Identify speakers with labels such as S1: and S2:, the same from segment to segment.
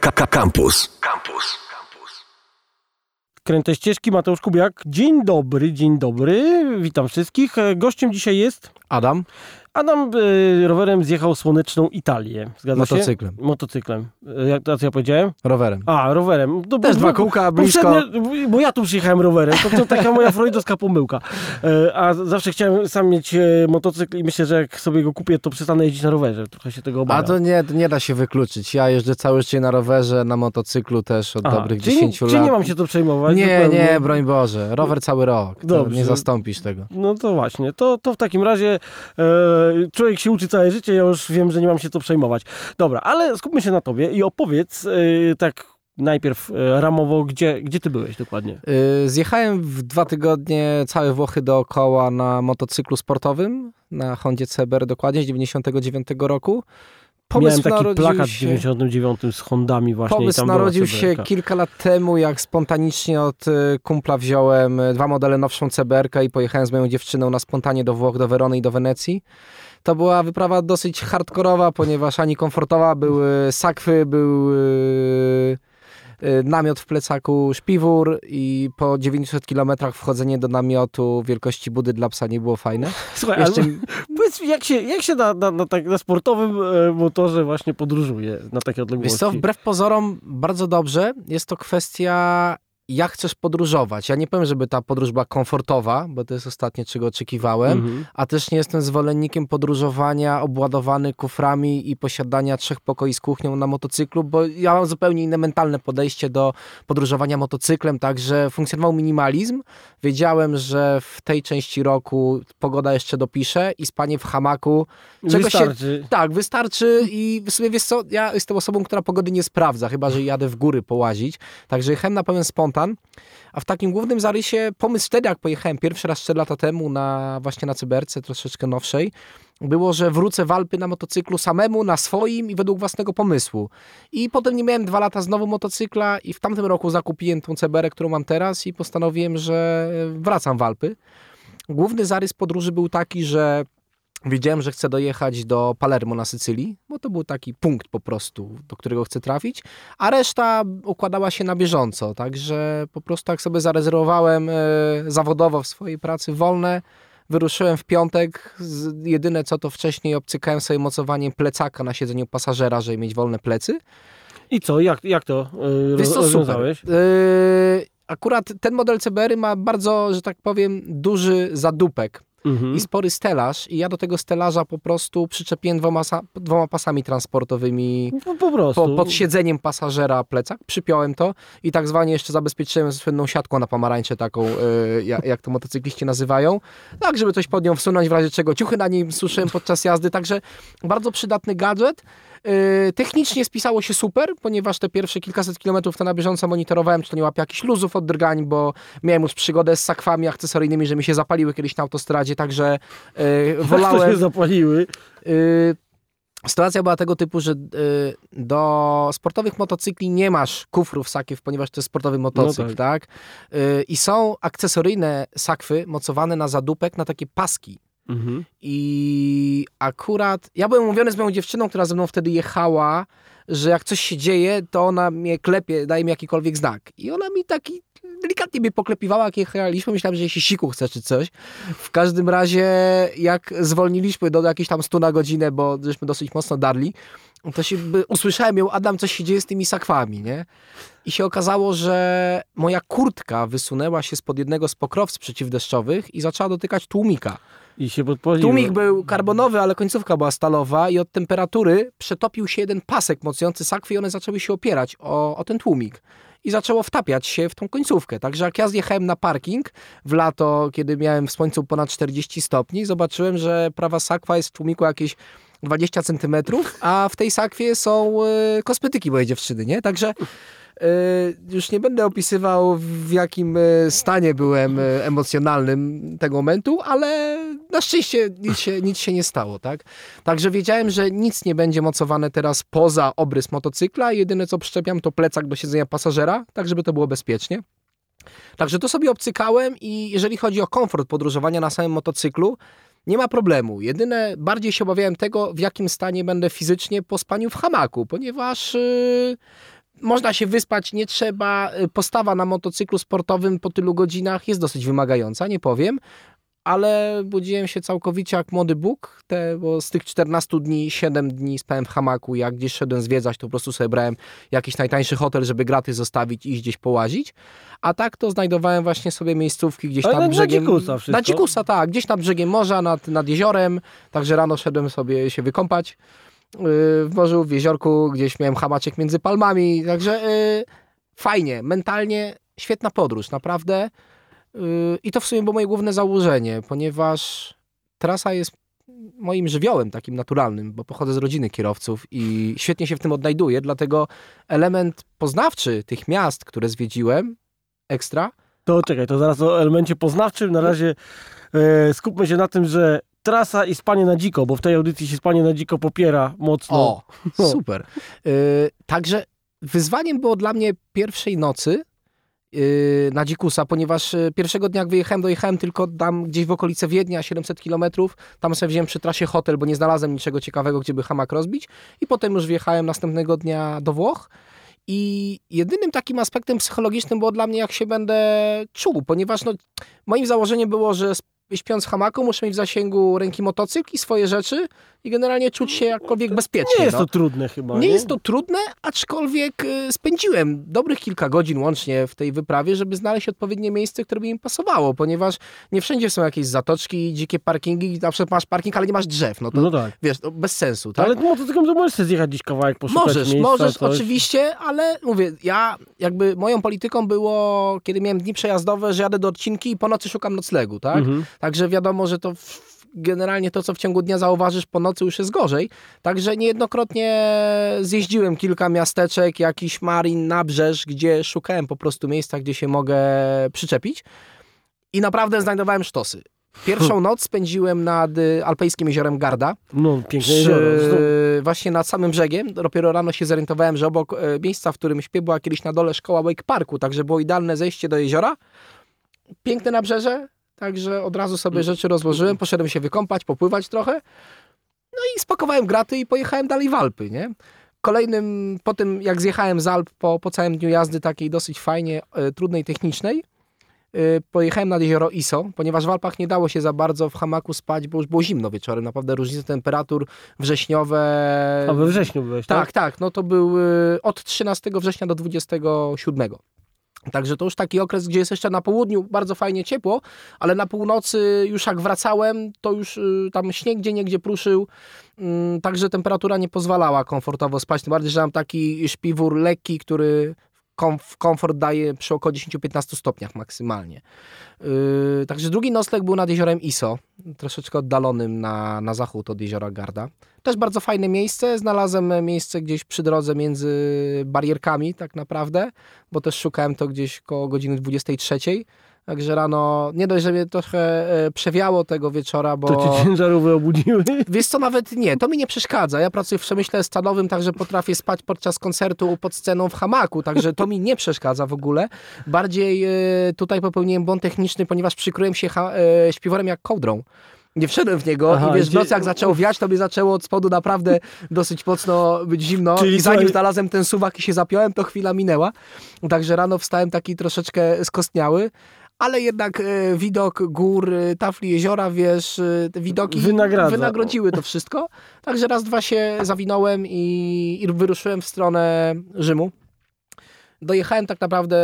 S1: Campus. Campus.
S2: Kręte ścieżki, Mateusz Kubiak. Dzień dobry, dzień dobry. Witam wszystkich. Gościem dzisiaj jest
S3: Adam?
S2: Adam y, rowerem zjechał słoneczną Italię. Zgadza
S3: Motocyklem.
S2: się? Motocyklem. Y, Jak to ja powiedziałem?
S3: Rowerem.
S2: A, rowerem. To,
S3: Też
S2: bo-
S3: dwa kółka, blisko.
S2: Bo ja tu przyjechałem rowerem. To, to taka moja freudowska pomyłka. E, A zawsze chciałem sam mieć e, motocykl i myślę, że jak sobie go kupię, to przestanę jeździć na rowerze. Trochę się tego
S3: A
S2: obawiam.
S3: to nie, nie da się wykluczyć. Ja jeżdżę całe życie na rowerze, na motocyklu też od
S2: Aha,
S3: dobrych
S2: czyli,
S3: 10
S2: czyli
S3: lat.
S2: nie mam się to przejmować.
S3: nie,
S2: zupełnie.
S3: nie, broń Boże. Rower cały rok. To
S2: Dobrze.
S3: nie zastąpisz tego.
S2: No to właśnie, to, to w takim razie e, człowiek się uczy całe życie, ja już wiem, że nie mam się to przejmować. Dobra, ale skupmy się na tobie i opowiedz e, tak najpierw e, ramowo, gdzie, gdzie ty byłeś dokładnie?
S3: Yy, zjechałem w dwa tygodnie całe Włochy dookoła na motocyklu sportowym, na Hondzie CBR dokładnie z 99 roku.
S2: Miałem taki
S3: narodził
S2: plakat w
S3: się-
S2: 99 z Hondami właśnie.
S3: Pomysł narodził się kilka lat temu, jak spontanicznie od y, kumpla wziąłem y, dwa modele nowszą CBR i pojechałem z moją dziewczyną na spontanie do Włoch, do Werony i do Wenecji. To była wyprawa dosyć hardkorowa, ponieważ ani komfortowa, były sakwy, był y, y, namiot w plecaku, szpiwór i po 900 kilometrach wchodzenie do namiotu wielkości budy dla psa nie było fajne.
S2: Słuchaj,
S3: Jeszcze
S2: ale powiedz mi, jak się, jak się na, na, na, tak, na sportowym e, motorze właśnie podróżuje na takie odległości?
S3: Wiesz co, wbrew pozorom bardzo dobrze. Jest to kwestia, jak chcesz podróżować. Ja nie powiem, żeby ta podróż była komfortowa, bo to jest ostatnie, czego oczekiwałem,
S2: Mhm.
S3: a też nie jestem zwolennikiem podróżowania obładowany kuframi i posiadania trzech pokoi z kuchnią na motocyklu, bo ja mam zupełnie inne mentalne podejście do podróżowania motocyklem, także funkcjonował minimalizm. Wiedziałem, że w tej części roku pogoda jeszcze dopisze i spanie w hamaku czego się
S2: Wystarczy.
S3: tak, wystarczy i w sumie wiesz co, ja jestem osobą, która pogody nie sprawdza, chyba że jadę w góry połazić. Także jechałem na pełen A w takim głównym zarysie pomysł wtedy, jak pojechałem pierwszy raz 4 lata temu na właśnie na cyberce, troszeczkę nowszej, było, że wrócę w Alpy na motocyklu samemu, na swoim i według własnego pomysłu. I potem nie miałem dwa lata znowu motocykla i w tamtym roku zakupiłem tą CBR, którą mam teraz i postanowiłem, że wracam w Alpy. Główny zarys podróży był taki, że Wiedziałem, że chcę dojechać do Palermo na Sycylii, bo to był taki punkt po prostu, do którego chcę trafić, a reszta układała się na bieżąco, także po prostu jak sobie zarezerwowałem e, zawodowo w swojej pracy wolne, wyruszyłem w piątek, jedyne co to wcześniej obcykałem sobie mocowaniem plecaka na siedzeniu pasażera, żeby mieć wolne plecy.
S2: I co, jak, jak to e,
S3: Wiesz super.
S2: rozwiązałeś?
S3: Yy, akurat ten model CBR ma bardzo, że tak powiem, duży zadupek
S2: Mhm.
S3: i spory stelaż i ja do tego stelaża po prostu przyczepiłem dwoma, dwoma pasami transportowymi
S2: Po, po prostu.
S3: po, pod siedzeniem pasażera plecak, przypiąłem to i tak zwanie jeszcze zabezpieczyłem słynną siatką na pomarańcze taką, y, jak, jak to motocykliści nazywają, tak żeby coś pod nią wsunąć, w razie czego ciuchy na nim suszyłem podczas jazdy, także bardzo przydatny gadżet. Y, Technicznie spisało się super, ponieważ te pierwsze kilkaset kilometrów to na bieżąco monitorowałem, czy to nie łapie jakichś luzów od drgań, bo miałem już przygodę z sakwami akcesoryjnymi, że mi się zapaliły kiedyś na autostradzie, także y,
S2: to się
S3: wolałem...
S2: zapaliły.
S3: Y, Sytuacja była tego typu, że do sportowych motocykli nie masz kufrów sakiew, ponieważ to jest sportowy motocykl,
S2: tak.
S3: tak? Y, I są akcesoryjne sakwy mocowane na zadupek, na takie paski.
S2: Mhm.
S3: I akurat ja byłem umówiony z moją dziewczyną, która ze mną wtedy jechała, że jak coś się dzieje, to ona mnie klepie, daje mi jakikolwiek znak. I ona mi taki delikatnie mnie poklepiwała, jak jechaliśmy. Myślałem, że się siku chce czy coś. W każdym razie, jak zwolniliśmy do jakichś tam 100 na godzinę, bo żeśmy dosyć mocno darli, to się usłyszałem ją, Adam, coś się dzieje z tymi sakwami, nie? I się okazało, że moja kurtka wysunęła się spod jednego z pokrowc przeciwdeszczowych i zaczęła dotykać tłumika.
S2: I się.
S3: Tłumik był karbonowy, ale końcówka była stalowa i od temperatury przetopił się jeden pasek mocujący sakwy i one zaczęły się opierać o, o ten tłumik. I zaczęło wtapiać się w tą końcówkę. Także jak ja zjechałem na parking w lato, kiedy miałem w słońcu ponad 40 stopni, zobaczyłem, że prawa sakwa jest w tłumiku jakieś 20 centymetrów, a w tej sakwie są y, kosmetyki mojej dziewczyny, nie? Także y, już nie będę opisywał w jakim y, stanie byłem emocjonalnym tego momentu, ale na szczęście nic się, nic się nie stało, tak? Także wiedziałem, że nic nie będzie mocowane teraz poza obrys motocykla. Jedyne co przyczepiam to plecak do siedzenia pasażera, tak żeby to było bezpiecznie. Także to sobie obcykałem i jeżeli chodzi o komfort podróżowania na samym motocyklu, nie ma problemu. Jedyne, bardziej się obawiałem tego, w jakim stanie będę fizycznie po spaniu w hamaku, ponieważ yy, można się wyspać, nie trzeba. Y, Postawa na motocyklu sportowym po tylu godzinach jest dosyć wymagająca, nie powiem. Ale budziłem się całkowicie jak młody Bóg, te, bo z tych 14 dni, 7 dni spałem w hamaku. Jak gdzieś szedłem zwiedzać, to po prostu sobie brałem jakiś najtańszy hotel, żeby graty zostawić i iść gdzieś połazić. A tak to znajdowałem właśnie sobie miejscówki gdzieś
S2: Ale
S3: nad
S2: na
S3: brzegiem.
S2: dzikusa wszystko?
S3: Na dzikusa, tak. Gdzieś nad brzegiem morza, nad, nad jeziorem. Także rano szedłem sobie się wykąpać yy, w morzu, w jeziorku. Gdzieś miałem hamaczek między palmami. Także yy, fajnie, mentalnie świetna podróż, naprawdę. Yy, I to w sumie było moje główne założenie, ponieważ trasa jest moim żywiołem takim naturalnym, bo pochodzę z rodziny kierowców i świetnie się w tym odnajduję, dlatego element poznawczy tych miast, które zwiedziłem, ekstra,
S2: To czekaj, to zaraz o elemencie poznawczym. Na razie e, skupmy się na tym, że trasa i spanie na dziko, bo w tej audycji się spanie na dziko popiera mocno.
S3: O, super. Yy, także wyzwaniem było dla mnie pierwszej nocy yy, na Dzikusa, ponieważ yy, pierwszego dnia jak wyjechałem, dojechałem tylko tam gdzieś w okolice Wiednia, 700 kilometrów. Tam sobie wziąłem przy trasie hotel, bo nie znalazłem niczego ciekawego, gdzie by hamak rozbić. I potem już wjechałem następnego dnia do Włoch. I jedynym takim aspektem psychologicznym było dla mnie, jak się będę czuł, ponieważ no, moim założeniem było, że śpiąc w hamaku muszę mieć w zasięgu ręki motocykl i swoje rzeczy i generalnie czuć się jakkolwiek bezpiecznie.
S2: Nie jest
S3: no.
S2: to trudne chyba.
S3: Nie jest to trudne, aczkolwiek y, spędziłem dobrych kilka godzin łącznie w tej wyprawie, żeby znaleźć odpowiednie miejsce, które by mi pasowało, ponieważ nie wszędzie są jakieś zatoczki, dzikie parkingi, na przykład masz parking, ale nie masz drzew, no to
S2: No tak.
S3: wiesz, no, bez sensu, tak?
S2: Ale motocyklem to możesz zjechać gdzieś kawałek, poszukać
S3: Możesz,
S2: miejsca,
S3: możesz,
S2: coś.
S3: oczywiście, ale mówię, ja jakby moją polityką było, kiedy miałem dni przejazdowe, że jadę do odcinki i po nocy szukam noclegu, tak?
S2: Mhm.
S3: Także wiadomo, że to generalnie to, co w ciągu dnia zauważysz, po nocy już jest gorzej. Także niejednokrotnie zjeździłem kilka miasteczek, jakiś marin, nabrzeż, gdzie szukałem po prostu miejsca, gdzie się mogę przyczepić. I naprawdę znajdowałem sztosy. Pierwszą noc spędziłem nad y, alpejskim jeziorem Garda.
S2: No, piękne jezioro.
S3: Właśnie nad samym brzegiem. Dopiero rano się zorientowałem, że obok e, miejsca, w którym śpię, była kiedyś na dole szkoła Wake Parku, także było idealne zejście do jeziora. Piękne nabrzeże, także od razu sobie rzeczy rozłożyłem, poszedłem się wykąpać, popływać trochę. No i spakowałem graty i pojechałem dalej w Alpy, nie? Kolejnym, po tym jak zjechałem z Alp po, po całym dniu jazdy takiej dosyć fajnie, e, trudnej, technicznej, e, pojechałem nad jezioro Iso, ponieważ w Alpach nie dało się za bardzo w hamaku spać, bo już było zimno wieczorem. Naprawdę różnice temperatur wrześniowe.
S2: A we wrześniu byłeś, tak?
S3: Tak, tak. No to był y, od 13 września do 27. Także to już taki okres, gdzie jest jeszcze na południu bardzo fajnie ciepło, ale na północy już jak wracałem, to już y, tam śnieg gdzie niegdzie pruszył, mm, także temperatura nie pozwalała komfortowo spać, tym bardziej, że mam taki śpiwór lekki, który komf- komfort daje przy około 10-15 stopniach maksymalnie. Yy, także drugi nocleg był nad jeziorem Iso, troszeczkę oddalonym na, na zachód od jeziora Garda. Też bardzo fajne miejsce. Znalazłem miejsce gdzieś przy drodze między barierkami, tak naprawdę, bo też szukałem to gdzieś koło godziny 23. Także rano, nie dość, że mnie trochę e, przewiało tego wieczora, bo...
S2: To cię ciężarówki obudziły?
S3: Wiesz co, nawet nie, to mi nie przeszkadza. Ja pracuję w przemyśle stanowym, także potrafię spać podczas koncertu pod sceną w hamaku, także to mi nie przeszkadza w ogóle. Bardziej e, tutaj popełniłem błąd techniczny, ponieważ przykryłem się e, śpiworem jak kołdrą. Nie wszedłem w niego
S2: Aha,
S3: i wiesz, w nocy jak zaczęło wiać, to mnie zaczęło od spodu naprawdę dosyć mocno być zimno
S2: Czyli
S3: i zanim
S2: słuchaj-
S3: znalazłem ten suwak i się zapiąłem, to chwila minęła. Także rano wstałem taki troszeczkę skostniały. Ale jednak e, widok gór, tafli jeziora, wiesz, e, te widoki
S2: Wynagradza.
S3: wynagrodziły to wszystko. Także raz, dwa się zawinąłem i, i wyruszyłem w stronę Rzymu. Dojechałem tak naprawdę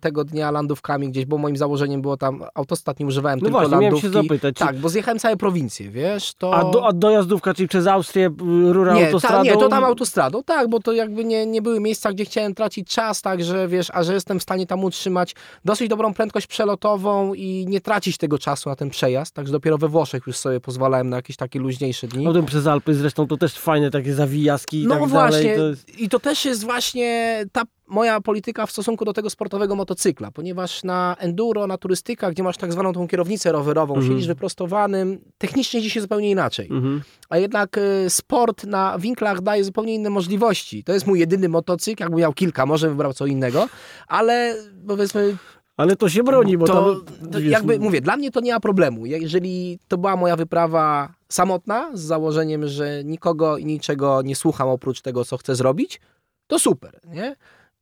S3: tego dnia landówkami gdzieś, bo moim założeniem było tam, autostad nie używałem,
S2: No
S3: tylko
S2: właśnie, miałem
S3: landówki.
S2: się zapytać,
S3: Tak, bo zjechałem całe prowincje, wiesz, to...
S2: A, do, a dojazdówka, czyli przez Austrię, y, rura
S3: nie,
S2: autostradą?
S3: ta, nie, to tam autostradą, tak, bo to jakby nie, nie były miejsca, gdzie chciałem tracić czas, tak, że wiesz, a że jestem w stanie tam utrzymać dosyć dobrą prędkość przelotową i nie tracić tego czasu na ten przejazd, także dopiero we Włoszech już sobie pozwalałem na jakieś takie luźniejsze dni.
S2: Potem przez Alpy zresztą to też fajne takie zawijaski i
S3: No
S2: tak
S3: właśnie,
S2: dalej. To jest...
S3: i to też jest właśnie ta moja polityka w stosunku do tego sportowego motocykla, ponieważ na enduro, na turystykach, gdzie masz tak zwaną tą kierownicę rowerową,
S2: Mhm.
S3: siedzisz wyprostowanym, technicznie idzie się zupełnie inaczej.
S2: Mhm.
S3: A jednak y, sport na winklach daje zupełnie inne możliwości. To jest mój jedyny motocykl, jakbym miał kilka, może wybrał co innego, ale powiedzmy
S2: Ale to się broni, bo
S3: to, to
S2: wiesz,
S3: jakby mówię, dla mnie to nie ma problemu. Jeżeli to była moja wyprawa samotna, z założeniem, że nikogo i niczego nie słucham oprócz tego, co chcę zrobić, to super, nie?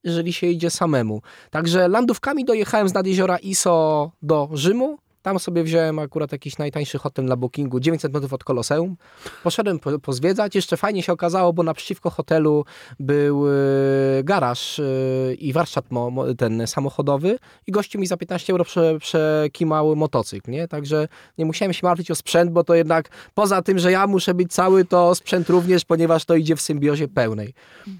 S3: Jeżeli się idzie samemu. Także landówkami dojechałem z nad jeziora Iso do Rzymu. Tam sobie wziąłem akurat jakiś najtańszy hotel na bookingu, 900 metrów od Koloseum. Poszedłem po, pozwiedzać. Jeszcze fajnie się okazało, bo naprzeciwko hotelu był y, garaż y, i warsztat ten samochodowy i gościu mi za 15 euro prze, przekimał motocykl, nie? Także nie musiałem się martwić o sprzęt, bo to jednak poza tym, że ja muszę być cały, to sprzęt również, ponieważ to idzie w symbiozie pełnej.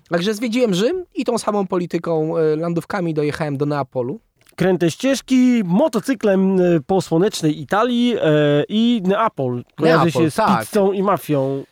S3: Także zwiedziłem Rzym i tą samą polityką y, landówkami dojechałem do Neapolu
S2: kręte ścieżki, motocyklem e, po słonecznej Italii e, i Neapol. Kojarzy
S3: Neapol,
S2: się z
S3: tak.
S2: pizzą i mafią.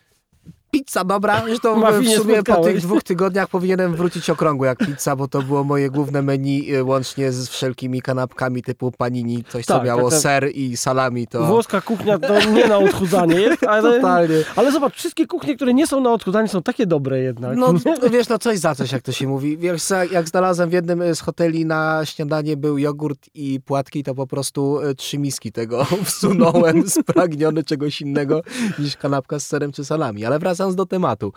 S3: Pizza dobra, zresztą w sumie po tych dwóch tygodniach powinienem wrócić okrągły jak pizza, bo to było moje główne menu y, łącznie z wszelkimi kanapkami typu panini, coś co
S2: Tak,
S3: miało
S2: tak, tak.
S3: ser i salami, to
S2: Włoska kuchnia to nie na odchudzanie jest, ale,
S3: totalnie.
S2: ale zobacz, wszystkie kuchnie, które nie są na odchudzanie są takie dobre jednak.
S3: No no wiesz, no coś za coś, jak to się mówi. Wiesz, jak znalazłem w jednym y, z hoteli na śniadanie był jogurt i płatki, to po prostu y, trzy miski tego wsunąłem, spragniony czegoś innego niż kanapka z serem czy salami. Ale wracając do tematu.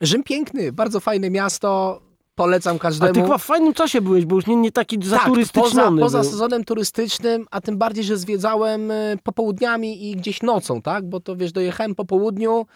S3: Rzym piękny, bardzo fajne miasto, polecam
S2: A
S3: każdemu.
S2: ty chyba w fajnym czasie byłeś, bo już nie, nie taki
S3: Tak, poza, poza sezonem turystycznym, a tym bardziej, że zwiedzałem y, popołudniami i gdzieś nocą, tak? Bo to wiesz, dojechałem po południu,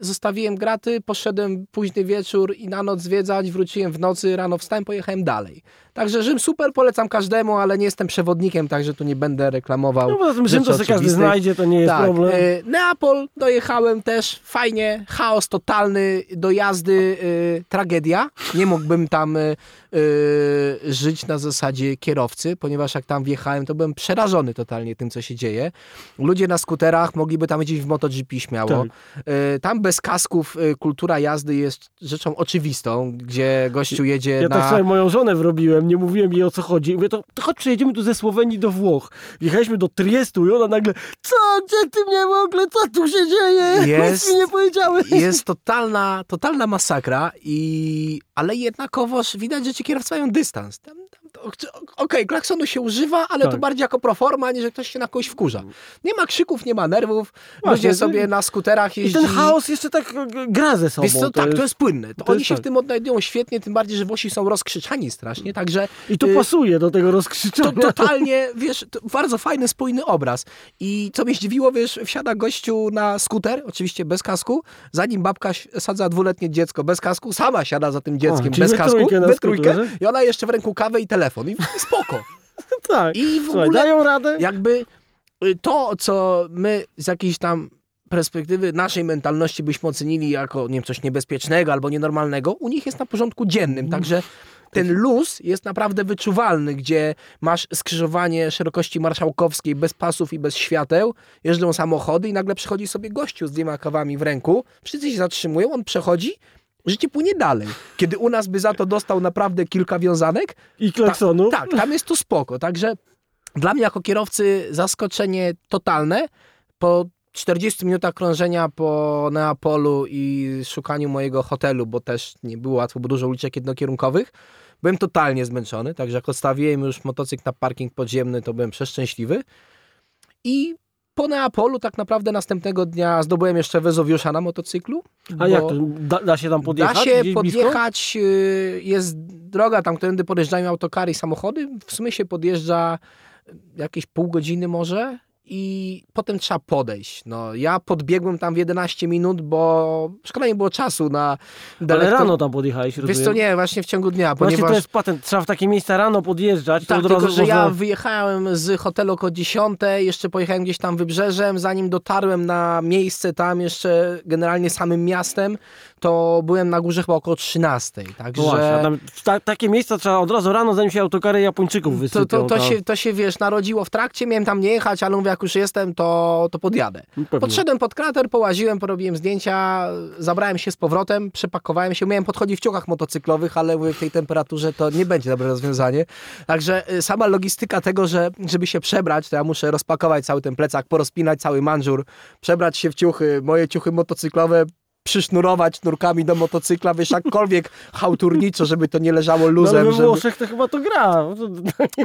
S3: zostawiłem graty, poszedłem późny wieczór i na noc zwiedzać, wróciłem w nocy, rano wstałem, pojechałem dalej. Także Rzym super, polecam każdemu, ale nie jestem przewodnikiem, także tu nie będę reklamował.
S2: No tym Rzym to sobie każdy znajdzie, to nie jest
S3: Tak,
S2: problem.
S3: y, Neapol dojechałem też, fajnie, chaos totalny, do jazdy, y, tragedia. Nie mógłbym tam y, y, żyć na zasadzie kierowcy, ponieważ jak tam wjechałem, to byłem przerażony totalnie tym, co się dzieje. Ludzie na skuterach mogliby tam jeździć w MotoGP śmiało.
S2: Tak.
S3: Tam bez kasków kultura jazdy jest rzeczą oczywistą, gdzie gościu jedzie
S2: Ja
S3: na...
S2: tak sobie moją żonę wrobiłem, nie mówiłem jej o co chodzi. Mówię, to, to chodź, przejedziemy tu ze Słowenii do Włoch. Jechaliśmy do Triestu i ona nagle, co, gdzie ty mnie w ogóle, co tu się dzieje?
S3: Jest-
S2: Nic mi nie powiedziałeś.
S3: jest totalna, totalna masakra, i, ale jednakowoż widać, że ci kierowcy mają dystans. Tam, to- Okej, klaksonu się używa, ale to
S2: Tak.
S3: bardziej jako proforma, niż że ktoś się na kogoś wkurza. Nie ma krzyków, nie ma nerwów,
S2: Właśnie,
S3: ludzie sobie na skuterach
S2: I
S3: jeźdzą.
S2: ten chaos jeszcze tak e, gra ze sobą.
S3: Wiesz co, tak, to jest płynne. To,
S2: to
S3: oni
S2: jest
S3: się
S2: tak.
S3: w tym odnajdują świetnie, tym bardziej, że Włosi są rozkrzyczani strasznie, także
S2: I to
S3: y,
S2: pasuje do tego
S3: to
S2: rozkrzyczenia.
S3: totalnie, wiesz, to bardzo fajny, spójny obraz. I co mnie zdziwiło, wiesz, wsiada gościu na skuter, oczywiście bez kasku, zanim babka sadza dwuletnie dziecko bez kasku, sama siada za tym dzieckiem
S2: czyli
S3: bez
S2: we
S3: kasku,
S2: trójkę
S3: we trójkę, i ona jeszcze w ręku kawę i telefon. I, i spoko.
S2: tak.
S3: I w
S2: Słuchaj,
S3: ogóle
S2: dają radę.
S3: jakby y, to, co my z jakiejś tam perspektywy naszej mentalności byśmy ocenili jako nie wiem, coś niebezpiecznego albo nienormalnego, u nich jest na porządku dziennym, także ten luz jest naprawdę wyczuwalny, gdzie masz skrzyżowanie szerokości marszałkowskiej bez pasów i bez świateł, jeżdżą samochody i nagle przychodzi sobie gościu z dwiema kawami w ręku, wszyscy się zatrzymują, on przechodzi, życie płynie dalej. Kiedy u nas by za to dostał naprawdę kilka wiązanek,
S2: I klaksonu.
S3: tak, tam jest to spoko. Także dla mnie jako kierowcy zaskoczenie totalne. Po 40 minutach krążenia po Neapolu i szukaniu mojego hotelu, bo też nie było łatwo, bo dużo uliczek jednokierunkowych, byłem totalnie zmęczony, także jak odstawiłem już motocykl na parking podziemny, to byłem przeszczęśliwy. I po Neapolu tak naprawdę następnego dnia zdobyłem jeszcze Wezowiusza na motocyklu.
S2: A jak to? Da, da się tam podjechać?
S3: Da się
S2: Gdzieś blisko?
S3: podjechać, y, jest droga tam, którędy podjeżdżają autokary i samochody. W sumie się podjeżdża jakieś pół godziny może i potem trzeba podejść. No, ja podbiegłem tam w 11 minut, bo szkoda nie było czasu na
S2: Ale rano tam podjechałeś,
S3: Wiesz
S2: rozumiem.
S3: co, nie, właśnie w ciągu dnia,
S2: Właśnie
S3: ponieważ...
S2: to jest patent. Trzeba w takie miejsca rano podjeżdżać, to
S3: Tak,
S2: od
S3: tylko że ja
S2: można...
S3: wyjechałem z hotelu około 10, jeszcze pojechałem gdzieś tam wybrzeżem, zanim dotarłem na miejsce tam jeszcze generalnie samym miastem, to byłem na górze chyba około 13, także...
S2: Właśnie, tam, ta, takie miejsca trzeba od razu rano, zanim się autokary Japończyków
S3: To,
S2: wysypią.
S3: to, to,
S2: tam.
S3: się, to się, wiesz, narodziło w trakcie, miałem tam nie jechać, ale mówię, jak już jestem, to, to podjadę.
S2: Pewnie.
S3: Podszedłem pod krater, połaziłem, porobiłem zdjęcia, zabrałem się z powrotem, przepakowałem się, miałem podchodzić w ciuchach motocyklowych, ale w tej temperaturze to nie będzie dobre rozwiązanie. Także y, sama logistyka tego, że żeby się przebrać, to ja muszę rozpakować cały ten plecak, porozpinać cały manżur, przebrać się w ciuchy, moje ciuchy motocyklowe, przysznurować nurkami do motocykla, wiesz, jakkolwiek hałturniczo, żeby to nie leżało
S2: No, ale
S3: luzem.
S2: we
S3: żeby...
S2: Włoszech to chyba to gra.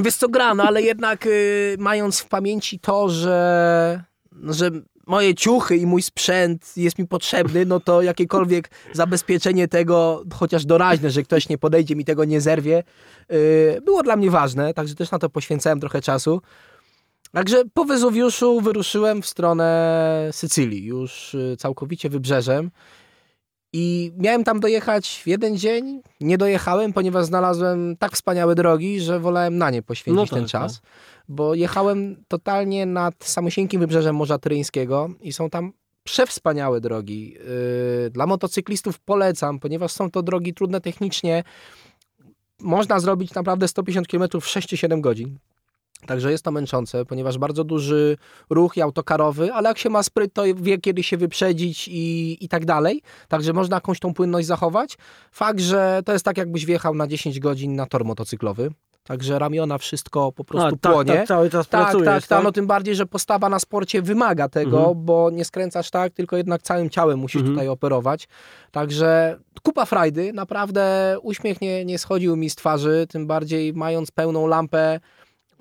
S3: Wiesz co gra, no ale jednak y, mając w pamięci to, że że moje ciuchy i mój sprzęt jest mi potrzebny, no to jakiekolwiek zabezpieczenie tego, chociaż doraźne, że ktoś nie podejdzie, mi tego nie zerwie, yy, było dla mnie ważne, także też na to poświęcałem trochę czasu. Także po Wezuwiuszu wyruszyłem w stronę Sycylii, już y, całkowicie wybrzeżem. I miałem tam dojechać w jeden dzień. Nie dojechałem, ponieważ znalazłem tak wspaniałe drogi, że wolałem na nie poświęcić
S2: No tak,
S3: ten
S2: tak.
S3: czas. Bo jechałem totalnie nad samosieńkim wybrzeżem Morza Tyryńskiego i są tam przewspaniałe drogi. Yy, Dla motocyklistów polecam, ponieważ są to drogi trudne technicznie. Można zrobić naprawdę 150 km w 6-7 godzin. Także jest to męczące, ponieważ bardzo duży ruch i autokarowy, ale jak się ma spryt, to wie kiedy się wyprzedzić i, i tak dalej. Także można jakąś tą płynność zachować. Fakt, że to jest tak jakbyś wjechał na 10 godzin na tor motocyklowy. Także ramiona, wszystko po prostu
S2: A, tak,
S3: płonie.
S2: tak, cały czas
S3: Tak,
S2: pracujesz,
S3: tak, tak. No tym bardziej, że postawa na sporcie wymaga tego,
S2: Mhm.
S3: bo nie skręcasz tak, tylko jednak całym ciałem musisz
S2: Mhm.
S3: tutaj operować. Także kupa frajdy, naprawdę uśmiech nie, nie schodził mi z twarzy, tym bardziej mając pełną lampę,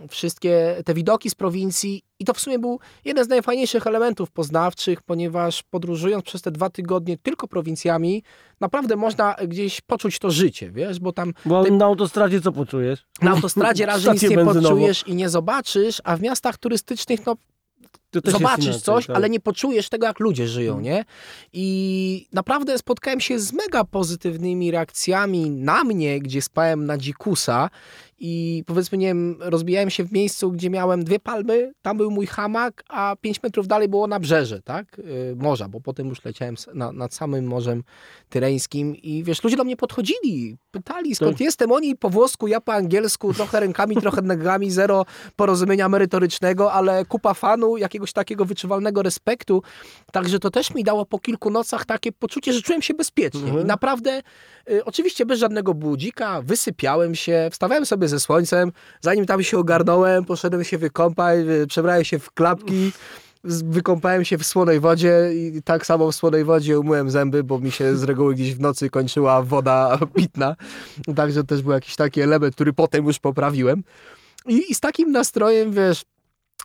S3: wszystkie te widoki z prowincji i to w sumie był jeden z najfajniejszych elementów poznawczych, ponieważ podróżując przez te dwa tygodnie tylko prowincjami, naprawdę można gdzieś poczuć to życie, wiesz, bo tam
S2: Bo
S3: Ty-
S2: na autostradzie co poczujesz?
S3: na autostradzie raczej nic nie poczujesz i nie zobaczysz, a w miastach turystycznych no zobaczysz
S2: inaczej,
S3: coś,
S2: tak.
S3: ale nie poczujesz tego, jak ludzie żyją,
S2: Mhm.
S3: nie? I naprawdę spotkałem się z mega pozytywnymi reakcjami na mnie, gdzie spałem na dzikusa i powiedzmy, nie wiem, rozbijałem się w miejscu, gdzie miałem dwie palmy, tam był mój hamak, a pięć metrów dalej było nabrzeże, tak? Yy, morza, bo potem już leciałem na, nad samym Morzem Tyreńskim i wiesz, ludzie do mnie podchodzili, pytali skąd jestem, oni po włosku, ja po angielsku, trochę rękami, trochę nogami, zero porozumienia merytorycznego, ale kupa fanu, jakiegoś takiego wyczuwalnego respektu, także to też mi dało po kilku nocach takie poczucie, że czułem się bezpiecznie
S2: Mhm.
S3: i naprawdę, y, oczywiście bez żadnego budzika, wysypiałem się, wstawałem sobie ze słońcem, zanim tam się ogarnąłem, poszedłem się wykąpać, y, przebrałem się w klapki, wykąpałem się w słonej wodzie i tak samo w słonej wodzie umyłem zęby, bo mi się z reguły gdzieś w nocy kończyła woda pitna. Także też był jakiś taki element, który potem już poprawiłem. I, i z takim nastrojem, wiesz,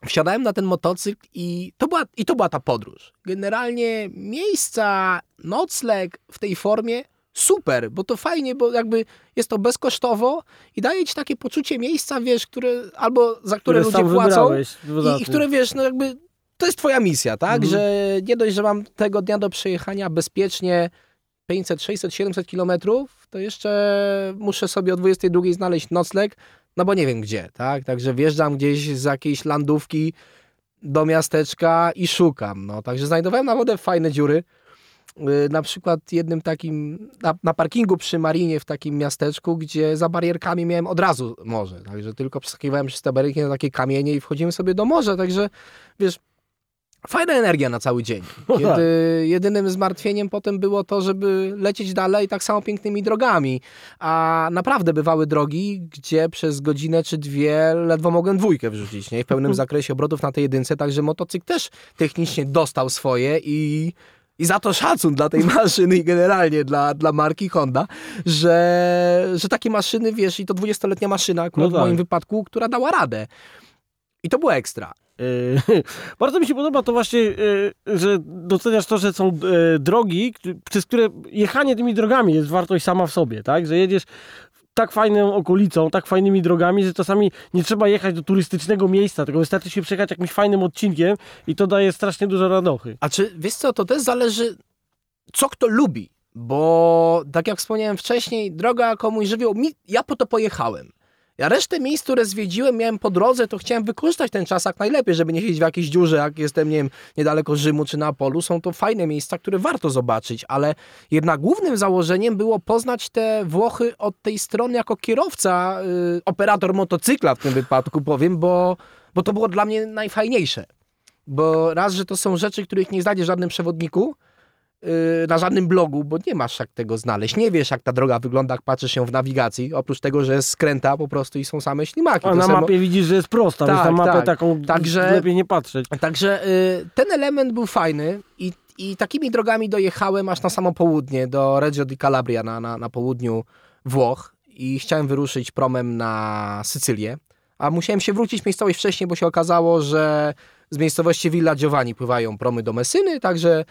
S3: wsiadałem na ten motocykl i to, była, i to była ta podróż. Generalnie miejsca, nocleg w tej formie super, bo to fajnie, bo jakby jest to bezkosztowo i daje ci takie poczucie miejsca, wiesz, które albo za które, ludzie
S2: sam
S3: płacą i, i które wiesz, no jakby to jest twoja misja, tak?
S2: Mhm.
S3: Że nie dość, że mam tego dnia do przejechania bezpiecznie 500, 600, 700 kilometrów, to jeszcze muszę sobie o 22 znaleźć nocleg, no bo nie wiem gdzie, tak? Także wjeżdżam gdzieś z jakiejś landówki do miasteczka i szukam, no. Także znajdowałem naprawdę fajne dziury. Yy, Na przykład jednym takim, na, na parkingu przy Marinie w takim miasteczku, gdzie za barierkami miałem od razu morze, także tylko przeskakiwałem przez te barierki na takie kamienie i wchodzimy sobie do morza, także wiesz, fajna energia na cały dzień.
S2: No tak.
S3: Kiedy jedynym zmartwieniem potem było to, żeby lecieć dalej tak samo pięknymi drogami, a naprawdę bywały drogi, gdzie przez godzinę czy dwie ledwo mogłem dwójkę wrzucić, nie? W pełnym zakresie obrotów na tej jedynce, także motocykl też technicznie dostał swoje i i za to szacun dla tej maszyny i generalnie dla, dla marki Honda, że, że takie maszyny, wiesz, i to 20-letnia maszyna, akurat
S2: No
S3: w moim
S2: tak.
S3: wypadku, która dała radę. I to było ekstra.
S2: Yy, Bardzo mi się podoba to właśnie, yy, że doceniasz to, że są yy, drogi, przez które jechanie tymi drogami jest wartość sama w sobie, tak? Że jedziesz tak fajną okolicą, tak fajnymi drogami, że czasami nie trzeba jechać do turystycznego miejsca, tylko wystarczy się przejechać jakimś fajnym odcinkiem i to daje strasznie dużo radochy.
S3: A czy, wiesz co, to też zależy, co kto lubi, bo tak jak wspomniałem wcześniej, droga komuś żywioł, mi, ja po to pojechałem. Ja resztę miejsc, które zwiedziłem, miałem po drodze, to chciałem wykorzystać ten czas jak najlepiej, żeby nie siedzieć w jakiejś dziurze, jak jestem, nie wiem, niedaleko Rzymu czy Neapolu. Są to fajne miejsca, które warto zobaczyć, ale jednak głównym założeniem było poznać te Włochy od tej strony jako kierowca, y, operator motocykla w tym wypadku powiem, bo, bo to było dla mnie najfajniejsze. Bo raz, że to są rzeczy, których nie znajdziesz w żadnym przewodniku, na żadnym blogu, bo nie masz jak tego znaleźć. Nie wiesz, jak ta droga wygląda, jak patrzysz ją w nawigacji. Oprócz tego, że jest skręta po prostu i są same ślimaki.
S2: A na
S3: samo-
S2: mapie widzisz, że jest prosta, więc
S3: Tak,
S2: na mapę
S3: tak.
S2: taką
S3: Także-
S2: lepiej nie patrzeć.
S3: Także y, ten element był fajny i, i takimi drogami dojechałem aż na samo południe, do Reggio di Calabria na, na, na południu Włoch i chciałem wyruszyć promem na Sycylię, a musiałem się wrócić miejscowość wcześniej, bo się okazało, że z miejscowości Villa Giovanni pływają promy do Messyny, także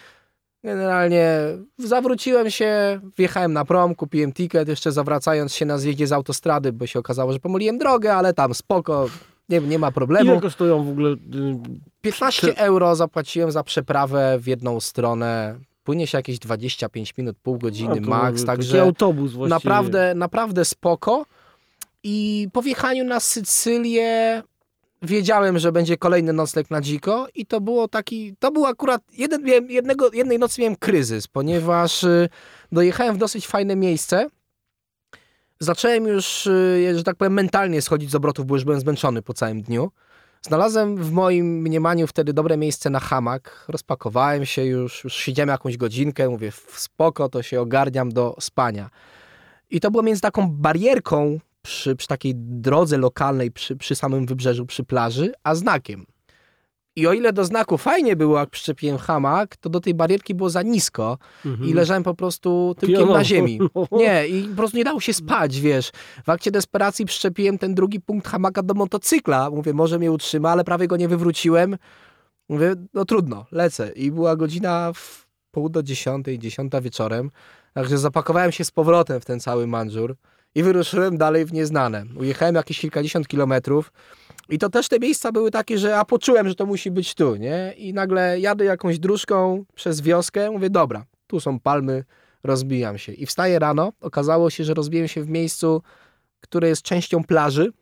S3: generalnie zawróciłem się, wjechałem na prom, kupiłem ticket, jeszcze zawracając się na zjeździe z autostrady, bo się okazało, że pomyliłem drogę, ale tam spoko, nie, nie ma problemu.
S2: Ile kosztują w ogóle? y,
S3: 15
S2: Czy-
S3: euro zapłaciłem za przeprawę w jedną stronę. Płynie się jakieś 25 minut, pół
S2: a
S3: godziny
S2: to
S3: max, także
S2: autobus właściwie.
S3: naprawdę, naprawdę spoko. I po wjechaniu na Sycylię wiedziałem, że będzie kolejny nocleg na dziko i to było taki, to był akurat, jeden, jednego, jednej nocy miałem kryzys, ponieważ y, dojechałem w dosyć fajne miejsce. Zacząłem już, y, że tak powiem, mentalnie schodzić z obrotów, bo już byłem zmęczony po całym dniu. Znalazłem w moim mniemaniu wtedy dobre miejsce na hamak. Rozpakowałem się już, już siedziałem jakąś godzinkę, mówię, spoko, to się ogarniam do spania. I to było między taką barierką przy, przy takiej drodze lokalnej przy, przy samym wybrzeżu, przy plaży, a znakiem. I o ile do znaku fajnie było, jak przyczepiłem hamak, to do tej barierki było za nisko
S2: Mhm.
S3: i leżałem po prostu tyłkiem
S2: Pionowo.
S3: na ziemi. Nie, i po prostu nie dało się spać, wiesz. W akcie desperacji przyczepiłem ten drugi punkt hamaka do motocykla. Mówię, może mnie utrzyma, ale prawie go nie wywróciłem. Mówię, no trudno, lecę. I była godzina w pół do dziesiątej, dziesiąta wieczorem. Także zapakowałem się z powrotem w ten cały manżur i wyruszyłem dalej w nieznane. Ujechałem jakieś kilkadziesiąt kilometrów i to też te miejsca były takie, że a poczułem, że to musi być tu, nie? I nagle jadę jakąś dróżką przez wioskę, mówię, dobra, tu są palmy, rozbijam się. I wstaję rano, okazało się, że rozbiłem się w miejscu, które jest częścią plaży,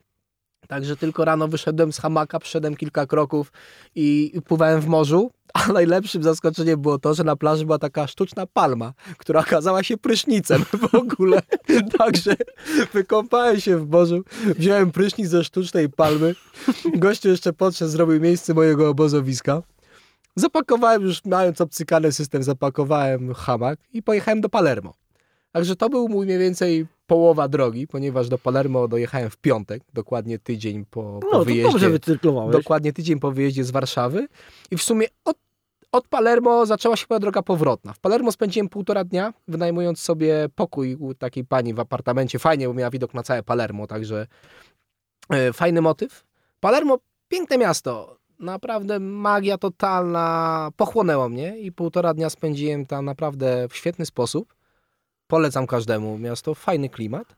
S3: Także tylko rano wyszedłem z hamaka, przeszedłem kilka kroków i pływałem w morzu. A najlepszym zaskoczeniem było to, że na plaży była taka sztuczna palma, która okazała się prysznicem w ogóle. Także wykąpałem się w morzu, wziąłem prysznic ze sztucznej palmy. Gościu jeszcze podszedł, zrobił miejsce mojego obozowiska. Zapakowałem już, mając obcykany system, zapakowałem hamak i pojechałem do Palermo. Także to był mój mniej więcej połowa drogi, ponieważ do Palermo dojechałem w piątek, dokładnie tydzień po, po
S2: No, to
S3: wyjeździe.
S2: dobrze.
S3: Dokładnie tydzień po wyjeździe z Warszawy. I w sumie od, od Palermo zaczęła się moja droga powrotna. W Palermo spędziłem półtora dnia, wynajmując sobie pokój u takiej pani w apartamencie. Fajnie, bo miała widok na całe Palermo, także e, fajny motyw. Palermo, piękne miasto. Naprawdę magia totalna. Pochłonęło mnie i półtora dnia spędziłem tam naprawdę w świetny sposób. Polecam każdemu. Miasto, fajny klimat.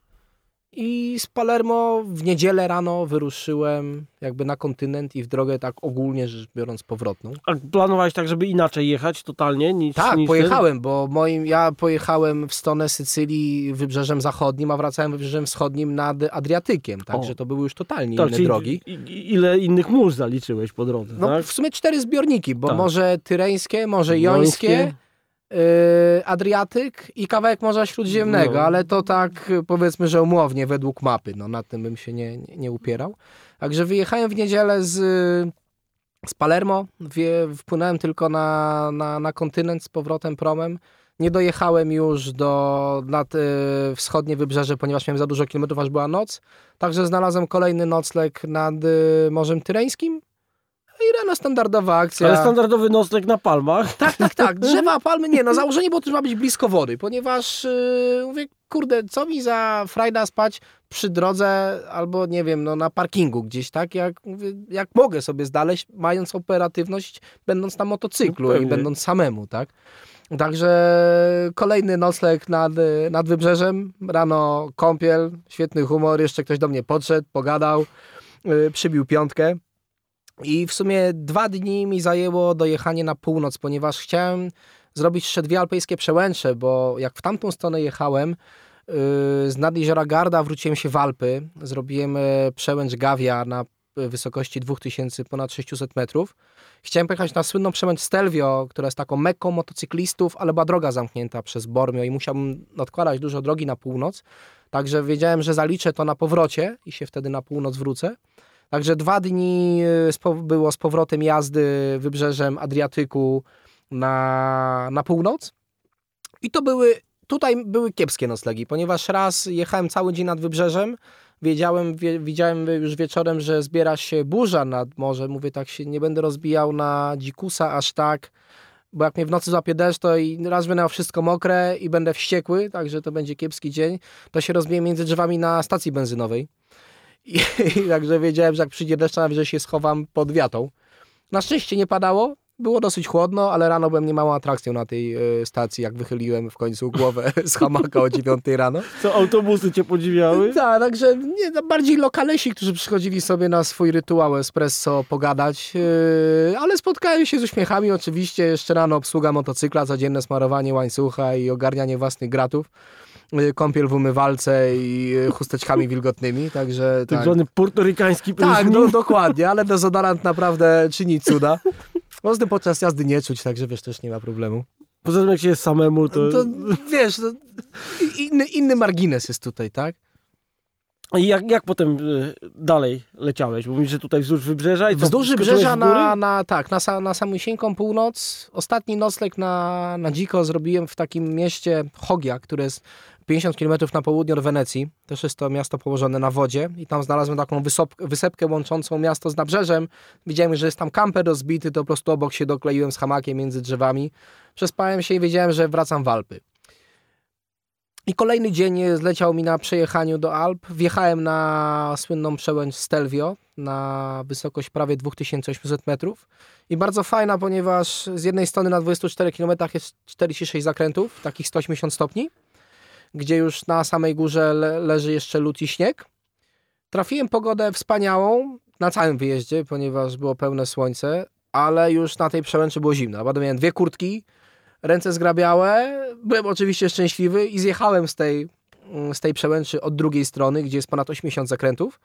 S3: I z Palermo w niedzielę rano wyruszyłem jakby na kontynent i w drogę tak ogólnie rzecz biorąc powrotną.
S2: A planowałeś tak, żeby inaczej jechać totalnie niż
S3: Tak,
S2: niż
S3: pojechałem, bo moim, ja pojechałem w stronę Sycylii wybrzeżem zachodnim, a wracałem wybrzeżem wschodnim nad Adriatykiem, także to były już totalnie
S2: Tak,
S3: inne drogi.
S2: ile innych mórz zaliczyłeś po drodze,
S3: No
S2: tak?
S3: w sumie cztery zbiorniki, bo
S2: Tak.
S3: Morze Tyreńskie, Morze Jońskie, yy, Adriatyk i kawałek Morza Śródziemnego,
S2: No.
S3: ale to tak powiedzmy, że umownie według mapy, no nad tym bym się nie, nie, nie upierał. Także wyjechałem w niedzielę z, z Palermo, wie, wpłynąłem tylko na, na, na kontynent z powrotem promem. Nie dojechałem już do nad y, wschodnie wybrzeże, ponieważ miałem za dużo kilometrów, aż była noc. Także znalazłem kolejny nocleg nad y, Morzem Tyreńskim. I rano standardowa akcja.
S2: Ale standardowy nocleg na palmach.
S3: Tak, tak, tak. Drzewa, palmy, nie. No założenie było, że ma być blisko wody, ponieważ yy, mówię, kurde, co mi za frajda spać przy drodze albo, nie wiem, no na parkingu gdzieś, tak? Jak, mówię, jak mogę sobie znaleźć, mając operatywność, będąc na motocyklu
S2: No
S3: i będąc samemu, tak? Także kolejny nocleg nad, nad wybrzeżem, rano kąpiel, świetny humor, jeszcze ktoś do mnie podszedł, pogadał, yy, przybił piątkę. I w sumie dwa dni mi zajęło dojechanie na północ, ponieważ chciałem zrobić jeszcze dwie alpejskie przełęcze, bo jak w tamtą stronę jechałem, yy, z nad jeziora Garda wróciłem się w Alpy, zrobiłem e, przełęcz Gawia na e, wysokości 2000, ponad 600 metrów. Chciałem pojechać na słynną przełęcz Stelvio, która jest taką mekką motocyklistów, ale była droga zamknięta przez Bormio i musiałbym odkładać dużo drogi na północ. Także wiedziałem, że zaliczę to na powrocie i się wtedy na północ wrócę. Także dwa dni po- było z powrotem jazdy wybrzeżem Adriatyku na, na północ. I to były, tutaj były kiepskie noclegi, ponieważ raz jechałem cały dzień nad wybrzeżem, wiedziałem, wie, widziałem już wieczorem, że zbiera się burza nad morze. Mówię, tak się nie będę rozbijał na dzikusa aż tak, bo jak mnie w nocy złapie deszcz, to i raz będę miał wszystko mokre i będę wściekły, także to będzie kiepski dzień. To się rozbiję między drzewami na stacji benzynowej. I, i także wiedziałem, że jak przyjdzie deszcz, to najwyżej się schowam pod wiatą. Na szczęście nie padało, było dosyć chłodno, ale rano byłem niemałą atrakcją na tej y, stacji, jak wychyliłem w końcu głowę z hamaka o 9 rano.
S2: Co, autobusy cię podziwiały?
S3: Tak, także nie, no, bardziej lokalesi, którzy przychodzili sobie na swój rytuał espresso pogadać, yy, ale spotkałem się z uśmiechami oczywiście. Jeszcze rano obsługa motocykla, codzienne smarowanie łańcucha i ogarnianie własnych gratów. Yy, kąpiel w umywalce i yy, chusteczkami wilgotnymi, także
S2: Tak zwany puertorykański
S3: Tak, no, dokładnie, ale dezodorant naprawdę czyni cuda. Można podczas jazdy nie czuć, także wiesz, też nie ma problemu.
S2: Poza tym jak się jest samemu, to...
S3: To wiesz, to inny, inny margines jest tutaj, tak?
S2: I jak, jak potem y, dalej leciałeś? Bo mówisz, że tutaj wzdłuż wybrzeża i co,
S3: Wzdłuż wybrzeża na, na, tak, na, na samysieńką północ. Ostatni nocleg na, na dziko zrobiłem w takim mieście Chogia, które jest 50 km na południe od Wenecji. Też jest to miasto położone na wodzie i tam znalazłem taką wysop, wysepkę łączącą miasto z nabrzeżem. Widziałem, że jest tam kamper rozbity, to po prostu obok się dokleiłem z hamakiem między drzewami. Przespałem się i wiedziałem, że wracam w Alpy. I kolejny dzień zleciał mi na przejechaniu do Alp. Wjechałem na słynną przełęcz Stelvio na wysokość prawie 2800 metrów. I bardzo fajna, ponieważ z jednej strony na 24 km jest 46 zakrętów, takich 180 stopni, gdzie już na samej górze le leży jeszcze lód i śnieg. Trafiłem pogodę wspaniałą na całym wyjeździe, ponieważ było pełne słońce, ale już na tej przełęczy było zimno. Miałem dwie kurtki, ręce zgrabiałe. Byłem oczywiście szczęśliwy i zjechałem z tej, mm, z tej przełęczy od drugiej strony, gdzie jest ponad 80 zakrętów.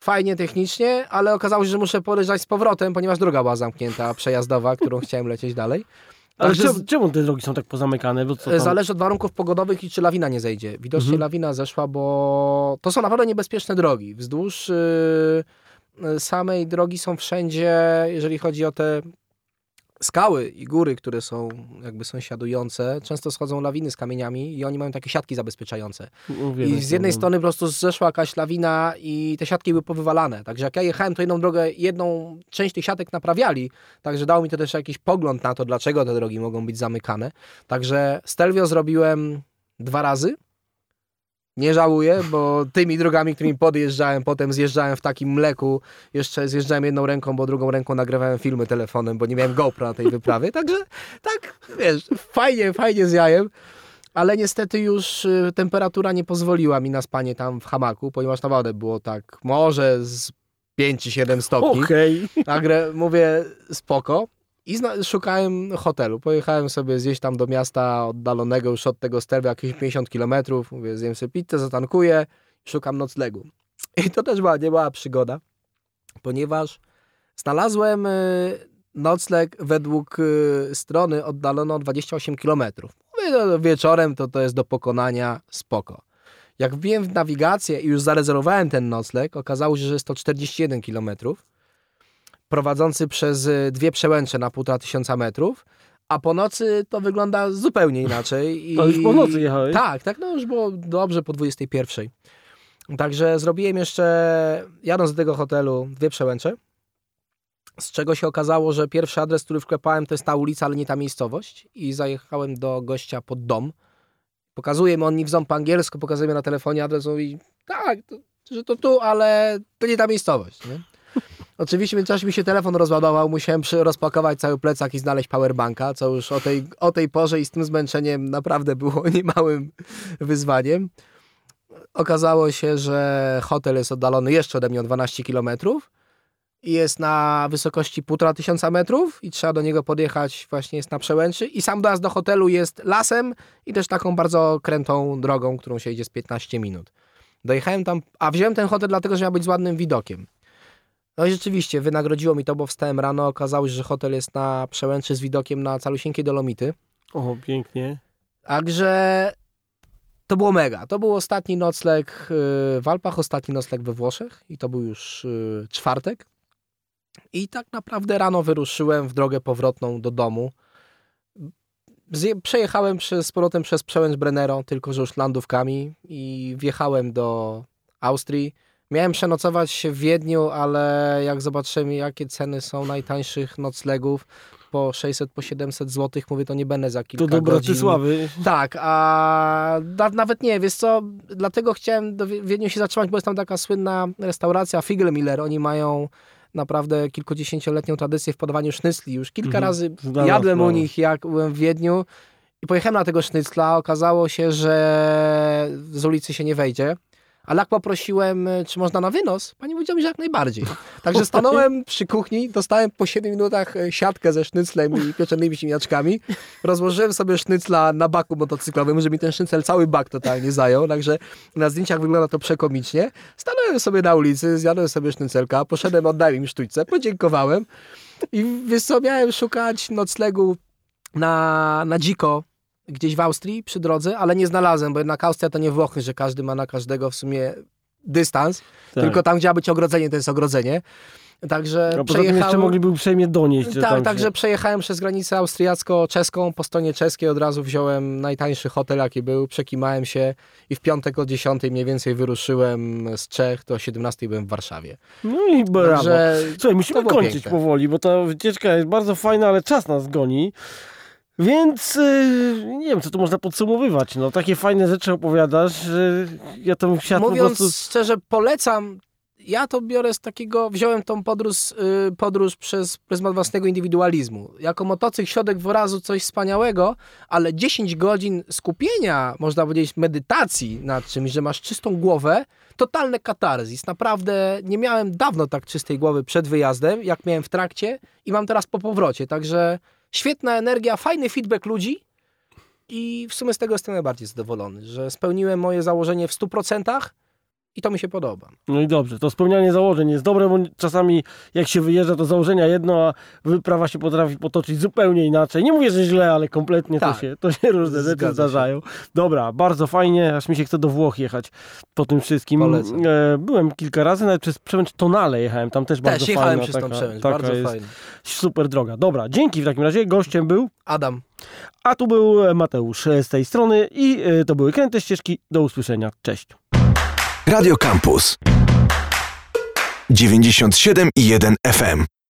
S3: Fajnie technicznie, ale okazało się, że muszę podjeżdżać z powrotem, ponieważ droga była zamknięta, przejazdowa, którą chciałem lecieć dalej.
S2: Ale
S3: Także
S2: czemu, czemu te drogi są tak pozamykane? Bo co tam?
S3: Zależy od warunków pogodowych i czy lawina nie zejdzie. Widocznie
S2: Mhm.
S3: lawina zeszła, bo to są naprawdę niebezpieczne drogi. Wzdłuż yy, samej drogi są wszędzie, jeżeli chodzi o te skały i góry, które są jakby sąsiadujące, często schodzą lawiny z kamieniami i oni mają takie siatki zabezpieczające.
S2: Uwielbiam
S3: I z jednej
S2: to.
S3: strony po prostu zeszła jakaś lawina i te siatki były powywalane. Także jak ja jechałem, to jedną drogę, jedną część tych siatek naprawiali. Także dało mi to też jakiś pogląd na to, dlaczego te drogi mogą być zamykane. Także Stelvio zrobiłem dwa razy. Nie żałuję, bo tymi drogami, którymi podjeżdżałem, potem zjeżdżałem w takim mleku. Jeszcze zjeżdżałem jedną ręką, bo drugą ręką nagrywałem filmy telefonem, bo nie miałem GoPro na tej wyprawie. Także tak, wiesz, fajnie, fajnie z jajem. Ale niestety już y, temperatura nie pozwoliła mi na spanie tam w hamaku, ponieważ naprawdę było tak może z 5-7 stopni.
S2: Okej.
S3: Także mówię spoko. I szukałem hotelu. Pojechałem sobie zjeść tam do miasta oddalonego już od tego sterwa jakieś 50 kilometrów. Mówię, zjem sobie pizzę, zatankuję, szukam noclegu. I to też była niemała przygoda, ponieważ znalazłem y, nocleg według y, strony oddalono o 28 kilometrów. Mówię, no, wieczorem to to jest do pokonania spoko. Jak wbiłem w nawigację i już zarezerwowałem ten nocleg, okazało się, że jest to 41 kilometrów prowadzący przez y, dwie przełęcze na półtora tysiąca metrów, a po nocy to wygląda zupełnie inaczej. I...
S2: To już po nocy jechałeś?
S3: Tak, tak, no już było dobrze po 21. Także zrobiłem jeszcze, jadąc do tego hotelu, dwie przełęcze, z czego się okazało, że pierwszy adres, który wklepałem, to jest ta ulica, ale nie ta miejscowość i zajechałem do gościa pod dom. Pokazuje mi, on mi w ząb po angielsku, pokazuje mi na telefonie adres, mówi, tak, to, że to tu, ale to nie ta miejscowość, nie? Oczywiście w międzyczasie mi się telefon rozładował, musiałem rozpakować cały plecak i znaleźć powerbanka, co już o tej, o tej porze i z tym zmęczeniem naprawdę było niemałym wyzwaniem. Okazało się, że hotel jest oddalony jeszcze ode mnie o 12 km i jest na wysokości 1,5 tysiąca metrów i trzeba do niego podjechać, właśnie jest na przełęczy i sam dojazd do hotelu jest lasem i też taką bardzo krętą drogą, którą się idzie z 15 minut. Dojechałem tam, a wziąłem ten hotel dlatego, że miał być z ładnym widokiem. No i rzeczywiście, wynagrodziło mi to, bo wstałem rano, okazało się, że hotel jest na przełęczy z widokiem na calusieńkie Dolomity.
S2: O, pięknie.
S3: Także to było mega. To był ostatni nocleg y, w Alpach, ostatni nocleg we Włoszech i to był już y, czwartek. I tak naprawdę rano wyruszyłem w drogę powrotną do domu. Zje, przejechałem przez, z powrotem przez przełęcz Brennero, tylko że już landówkami i wjechałem do Austrii. Miałem przenocować w Wiedniu, ale jak zobaczyłem, jakie ceny są najtańszych noclegów, po 600, po 700 zł, mówię, to nie będę za kilka
S2: To do. Bratysławy.
S3: Tak, a na, nawet nie, wiesz co, dlatego chciałem do Wi- Wiedniu się zatrzymać, bo jest tam taka słynna restauracja Figelmiller, oni mają naprawdę kilkudziesięcioletnią tradycję w podawaniu sznycli. Już kilka
S2: Mhm.
S3: razy
S2: Znana
S3: jadłem u
S2: sprawa.
S3: nich, jak byłem w Wiedniu i pojechałem na tego sznycla. Okazało się, że z ulicy się nie wejdzie. Ale jak poprosiłem, y, czy można na wynos, pani powiedziała mi, że jak najbardziej. Także stanąłem przy kuchni, dostałem po 7 minutach e, siatkę ze sznyclem i pieczonymi ziemniaczkami. Rozłożyłem sobie sznycla na baku motocyklowym, że mi ten sznycel cały bak totalnie zajął, także na zdjęciach wygląda to przekomicznie. Stanąłem sobie na ulicy, zjadłem sobie sznycelka, poszedłem, oddałem im sztućce, podziękowałem i wiesz co, miałem szukać noclegu na, na dziko gdzieś w Austrii przy drodze, ale nie znalazłem, bo jednak Austria to nie Włochy, że każdy ma na każdego w sumie dystans,
S2: Tak.
S3: tylko tam, gdzie ma być ogrodzenie, to jest ogrodzenie. Także
S2: poza tym jeszcze
S3: przejechałem...
S2: mogliby uprzejmie donieść.
S3: Tak, także
S2: się...
S3: przejechałem przez granicę austriacko-czeską, po stronie czeskiej od razu wziąłem najtańszy hotel, jaki był, przekimałem się i w piątek o 10 mniej więcej wyruszyłem z Czech, do 17 byłem w Warszawie.
S2: No i brawo.
S3: Także
S2: Słuchaj, musimy kończyć
S3: piękne.
S2: powoli, bo ta wycieczka jest bardzo fajna, ale czas nas goni. Więc yy, nie wiem, co tu można podsumowywać. No, takie fajne rzeczy opowiadasz, że ja siadł po
S3: Mówiąc
S2: prostu...
S3: szczerze, polecam. Ja to biorę z takiego, wziąłem tą podróż, y, podróż przez pryzmat własnego indywidualizmu. Jako motocykl, środek wyrazu, coś wspaniałego, ale 10 godzin skupienia, można powiedzieć, medytacji nad czymś, że masz czystą głowę, totalne katarzis. Naprawdę nie miałem dawno tak czystej głowy przed wyjazdem, jak miałem w trakcie i mam teraz po powrocie. Także świetna energia, fajny feedback ludzi i w sumie z tego jestem najbardziej zadowolony, że spełniłem moje założenie w 100% i to mi się podoba.
S2: No i dobrze, to spełnianie założeń jest dobre, bo czasami jak się wyjeżdża, to założenia jedno, a wyprawa się potrafi potoczyć zupełnie inaczej. Nie mówię, że źle, ale kompletnie to,
S3: Tak.
S2: się, to się różne rzeczy
S3: Zgadza się.
S2: zdarzają. Dobra, bardzo fajnie, aż mi się chce do Włoch jechać po tym wszystkim.
S3: Polecam.
S2: E, byłem kilka razy, nawet przez Przemęcz Tonale jechałem, tam też bardzo
S3: Też jechałem przez tą
S2: taka
S3: bardzo fajnie.
S2: super droga. Dobra, dzięki w takim razie, gościem był,
S3: Adam,
S2: a tu był Mateusz z tej strony i e, to były Kręte Ścieżki. Do usłyszenia, cześć.
S1: Radio Campus 97,1 FM.